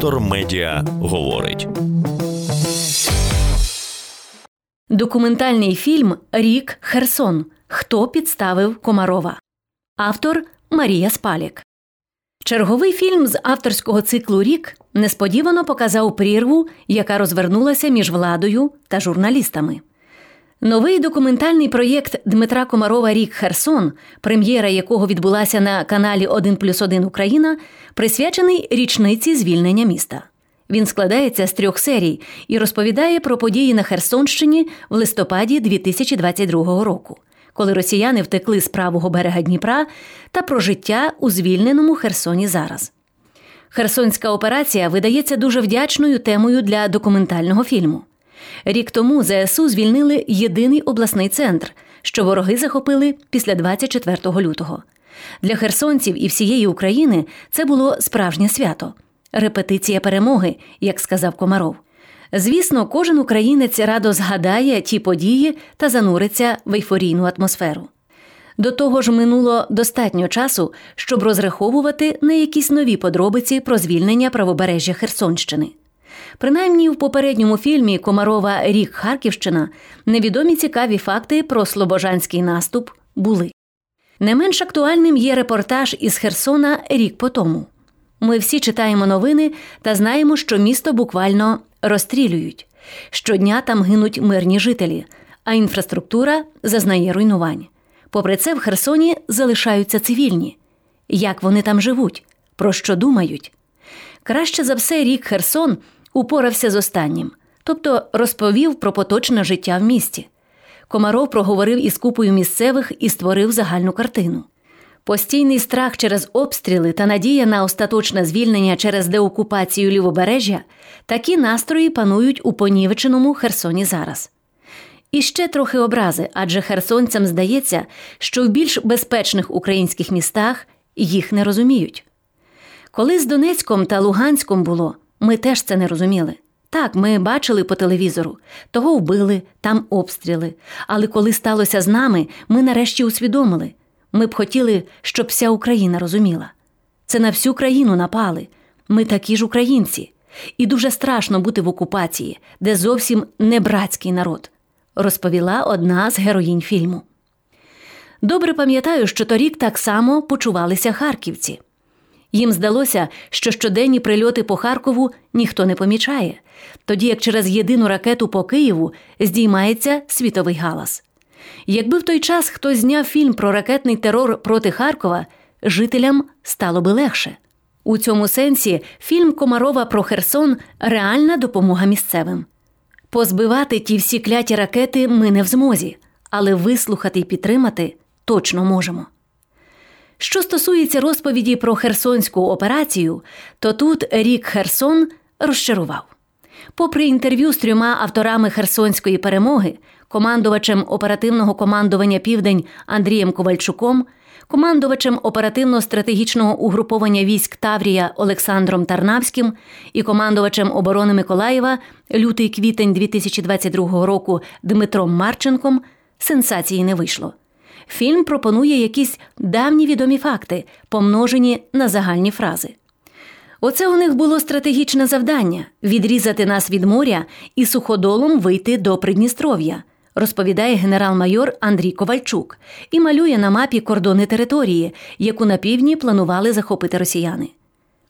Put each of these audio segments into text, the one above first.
Вектор Медіа говорить. Документальний фільм Рік Херсон. Хто підставив Комарова. Автор Марія Спалік. Черговий фільм з авторського циклу Рік несподівано показав прірву, яка розвернулася між владою та журналістами. Новий документальний проєкт Дмитра Комарова Рік Херсон, прем'єра якого відбулася на каналі 1 плюс 1 Україна, присвячений річниці звільнення міста. Він складається з трьох серій і розповідає про події на Херсонщині в листопаді 2022 року, коли росіяни втекли з правого берега Дніпра та про життя у звільненому Херсоні зараз. Херсонська операція видається дуже вдячною темою для документального фільму. Рік тому ЗСУ звільнили єдиний обласний центр, що вороги захопили після 24 лютого. Для херсонців і всієї України це було справжнє свято репетиція перемоги, як сказав Комаров. Звісно, кожен українець радо згадає ті події та зануриться в ейфорійну атмосферу. До того ж, минуло достатньо часу, щоб розраховувати на якісь нові подробиці про звільнення правобережжя Херсонщини. Принаймні в попередньому фільмі Комарова Рік Харківщина невідомі цікаві факти про слобожанський наступ були. Не менш актуальним є репортаж із Херсона рік по тому. Ми всі читаємо новини та знаємо, що місто буквально розстрілюють. Щодня там гинуть мирні жителі, а інфраструктура зазнає руйнувань. Попри це, в Херсоні залишаються цивільні. Як вони там живуть, про що думають? Краще за все, рік Херсон упорався з останнім, тобто розповів про поточне життя в місті. Комаров проговорив із купою місцевих і створив загальну картину. Постійний страх через обстріли та надія на остаточне звільнення через деокупацію лівобережжя такі настрої панують у понівеченому Херсоні зараз. І ще трохи образи, адже херсонцям здається, що в більш безпечних українських містах їх не розуміють. Коли з Донецьком та Луганськом було, ми теж це не розуміли. Так, ми бачили по телевізору, того вбили, там обстріли. Але коли сталося з нами, ми нарешті усвідомили. Ми б хотіли, щоб вся Україна розуміла. Це на всю країну напали. Ми такі ж українці, і дуже страшно бути в окупації, де зовсім не братський народ, розповіла одна з героїнь фільму. Добре пам'ятаю, що торік так само почувалися харківці. Їм здалося, що щоденні прильоти по Харкову ніхто не помічає, тоді як через єдину ракету по Києву здіймається світовий галас. Якби в той час хтось зняв фільм про ракетний терор проти Харкова, жителям стало би легше. У цьому сенсі фільм Комарова про Херсон реальна допомога місцевим. Позбивати ті всі кляті ракети ми не в змозі, але вислухати і підтримати точно можемо. Що стосується розповіді про Херсонську операцію, то тут рік Херсон розчарував. Попри інтерв'ю з трьома авторами Херсонської перемоги, командувачем оперативного командування Південь Андрієм Ковальчуком, командувачем оперативно-стратегічного угруповання військ Таврія Олександром Тарнавським і командувачем оборони Миколаєва лютий квітень 2022 року Дмитром Марченком сенсації не вийшло. Фільм пропонує якісь давні відомі факти, помножені на загальні фрази. Оце у них було стратегічне завдання відрізати нас від моря і суходолом вийти до Придністров'я, розповідає генерал-майор Андрій Ковальчук і малює на мапі кордони території, яку на півдні планували захопити росіяни.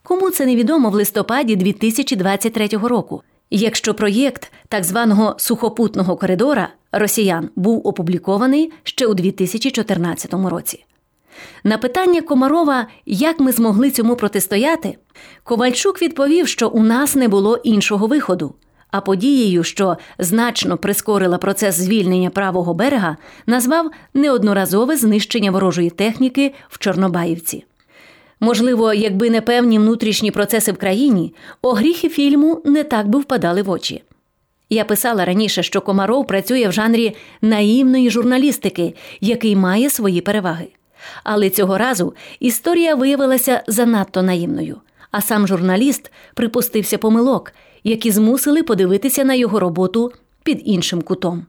Кому це невідомо в листопаді 2023 року, якщо проєкт так званого сухопутного коридора росіян був опублікований ще у 2014 році. На питання Комарова, як ми змогли цьому протистояти, Ковальчук відповів, що у нас не було іншого виходу. А подією, що значно прискорила процес звільнення правого берега, назвав неодноразове знищення ворожої техніки в Чорнобаївці. Можливо, якби не певні внутрішні процеси в країні, огріхи фільму не так би впадали в очі. Я писала раніше, що Комаров працює в жанрі наївної журналістики, який має свої переваги. Але цього разу історія виявилася занадто наївною, а сам журналіст припустився помилок, які змусили подивитися на його роботу під іншим кутом.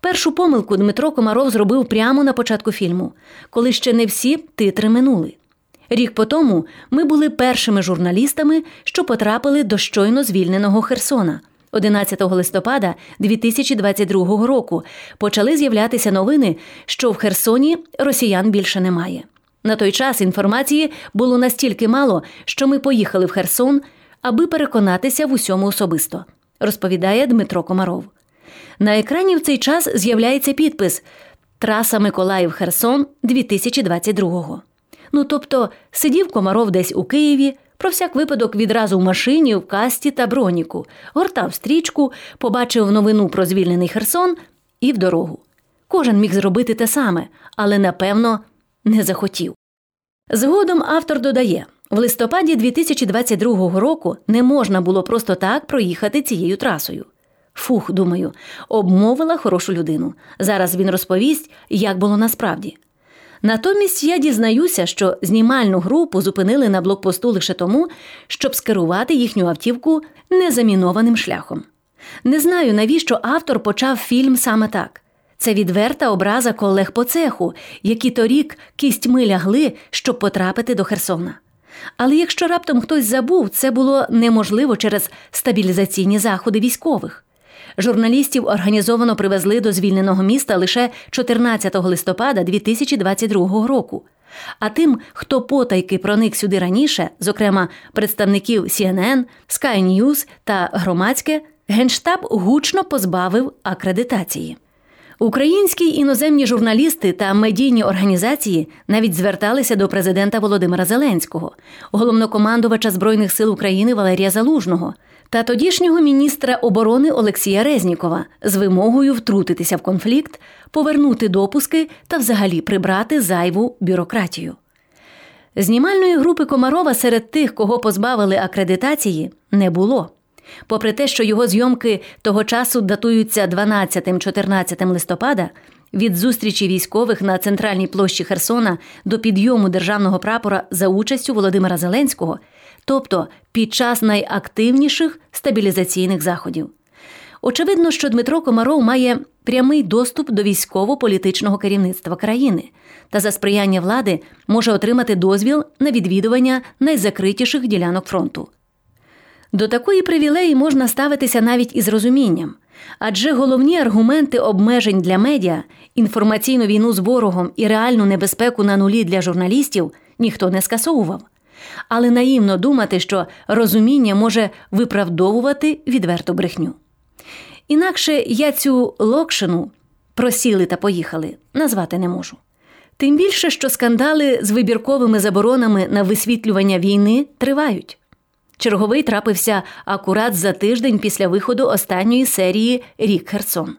Першу помилку Дмитро Комаров зробив прямо на початку фільму, коли ще не всі титри минули. Рік по тому ми були першими журналістами, що потрапили до щойно звільненого Херсона. 11 листопада 2022 року почали з'являтися новини, що в Херсоні росіян більше немає. На той час інформації було настільки мало, що ми поїхали в Херсон, аби переконатися в усьому особисто, розповідає Дмитро Комаров. На екрані в цей час з'являється підпис Траса Миколаїв Херсон 2022 Ну тобто сидів Комаров десь у Києві, про всяк випадок відразу в машині, в касті та броніку, гортав стрічку, побачив новину про звільнений Херсон і в дорогу. Кожен міг зробити те саме, але напевно не захотів. Згодом автор додає в листопаді 2022 року не можна було просто так проїхати цією трасою. Фух, думаю, обмовила хорошу людину. Зараз він розповість, як було насправді. Натомість я дізнаюся, що знімальну групу зупинили на блокпосту лише тому, щоб скерувати їхню автівку незамінованим шляхом. Не знаю, навіщо автор почав фільм саме так. Це відверта образа колег по цеху, які торік кістьми лягли, щоб потрапити до Херсона. Але якщо раптом хтось забув, це було неможливо через стабілізаційні заходи військових. Журналістів організовано привезли до звільненого міста лише 14 листопада 2022 року. А тим, хто потайки проник сюди раніше, зокрема представників CNN, Sky News та громадське, генштаб гучно позбавив акредитації. Українські іноземні журналісти та медійні організації навіть зверталися до президента Володимира Зеленського, головнокомандувача Збройних сил України Валерія Залужного та тодішнього міністра оборони Олексія Резнікова з вимогою втрутитися в конфлікт, повернути допуски та взагалі прибрати зайву бюрократію. Знімальної групи Комарова серед тих, кого позбавили акредитації, не було. Попри те, що його зйомки того часу датуються 12-14 листопада, від зустрічі військових на центральній площі Херсона до підйому державного прапора за участю Володимира Зеленського, тобто під час найактивніших стабілізаційних заходів. Очевидно, що Дмитро Комаров має прямий доступ до військово-політичного керівництва країни та за сприяння влади може отримати дозвіл на відвідування найзакритіших ділянок фронту. До такої привілеї можна ставитися навіть із розумінням, адже головні аргументи обмежень для медіа, інформаційну війну з ворогом і реальну небезпеку на нулі для журналістів ніхто не скасовував. Але наївно думати, що розуміння може виправдовувати відверту брехню. Інакше я цю локшину просіли та поїхали назвати не можу. Тим більше, що скандали з вибірковими заборонами на висвітлювання війни тривають. Черговий трапився акурат за тиждень після виходу останньої серії Рік Херсон.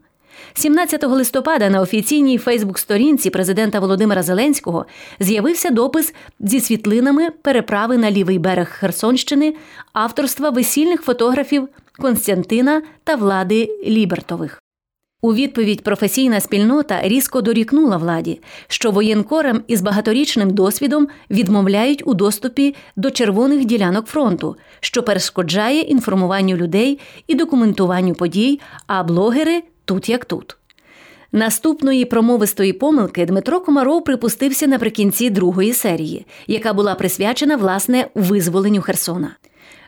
17 листопада на офіційній Фейсбук-сторінці президента Володимира Зеленського з'явився допис зі світлинами переправи на лівий берег Херсонщини авторства весільних фотографів Константина та влади Лібертових. У відповідь професійна спільнота різко дорікнула владі, що воєнкорам із багаторічним досвідом відмовляють у доступі до червоних ділянок фронту, що перешкоджає інформуванню людей і документуванню подій, а блогери тут як тут. Наступної промовистої помилки Дмитро Комаров припустився наприкінці другої серії, яка була присвячена власне визволенню Херсона.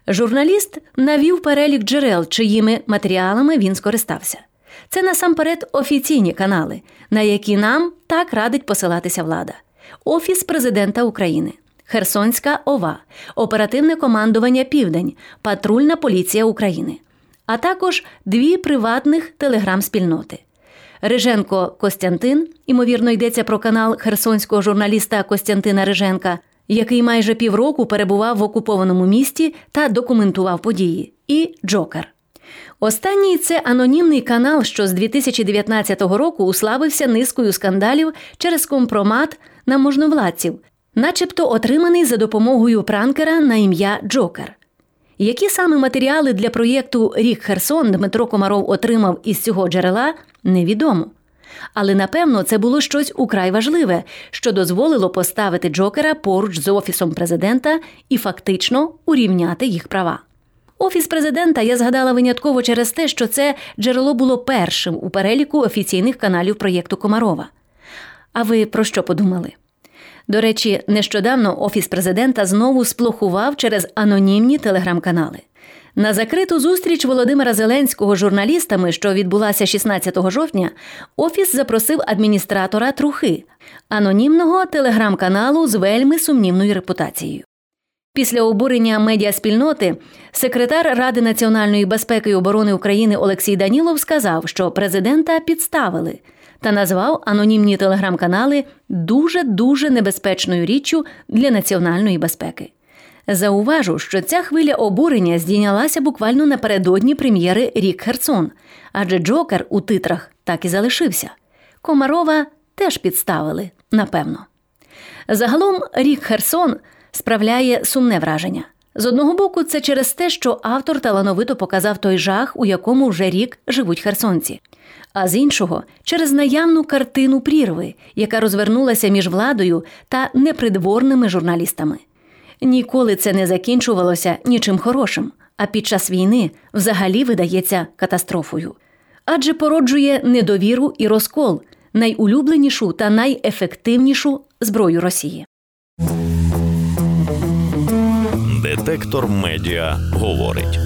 Журналіст навів перелік джерел, чиїми матеріалами він скористався. Це насамперед офіційні канали, на які нам так радить посилатися влада: Офіс президента України, Херсонська ОВА, Оперативне командування Південь, Патрульна поліція України, а також дві приватних телеграм-спільноти. Риженко Костянтин, ймовірно, йдеться про канал херсонського журналіста Костянтина Риженка, який майже півроку перебував в окупованому місті та документував події, і Джокер. Останній це анонімний канал, що з 2019 року уславився низкою скандалів через компромат на можновладців, начебто отриманий за допомогою пранкера на ім'я Джокер. Які саме матеріали для проєкту Рік Херсон Дмитро Комаров отримав із цього джерела, невідомо. Але напевно це було щось украй важливе, що дозволило поставити Джокера поруч з офісом президента і фактично урівняти їх права. Офіс президента я згадала винятково через те, що це джерело було першим у переліку офіційних каналів проєкту Комарова. А ви про що подумали? До речі, нещодавно офіс президента знову сплохував через анонімні телеграм-канали. На закриту зустріч Володимира Зеленського з журналістами, що відбулася 16 жовтня, офіс запросив адміністратора Трухи, анонімного телеграм-каналу з вельми сумнівною репутацією. Після обурення медіаспільноти секретар Ради національної безпеки і оборони України Олексій Данілов сказав, що президента підставили та назвав анонімні телеграм-канали дуже дуже небезпечною річчю для національної безпеки. Зауважу, що ця хвиля обурення здійнялася буквально напередодні прем'єри Рік Херсон, адже Джокер у титрах так і залишився. Комарова теж підставили, напевно. Загалом Рік Херсон справляє сумне враження. З одного боку, це через те, що автор талановито показав той жах, у якому вже рік живуть херсонці, а з іншого через наявну картину прірви, яка розвернулася між владою та непридворними журналістами. Ніколи це не закінчувалося нічим хорошим, а під час війни взагалі видається катастрофою. Адже породжує недовіру і розкол, найулюбленішу та найефективнішу зброю Росії. Детектор медіа говорить.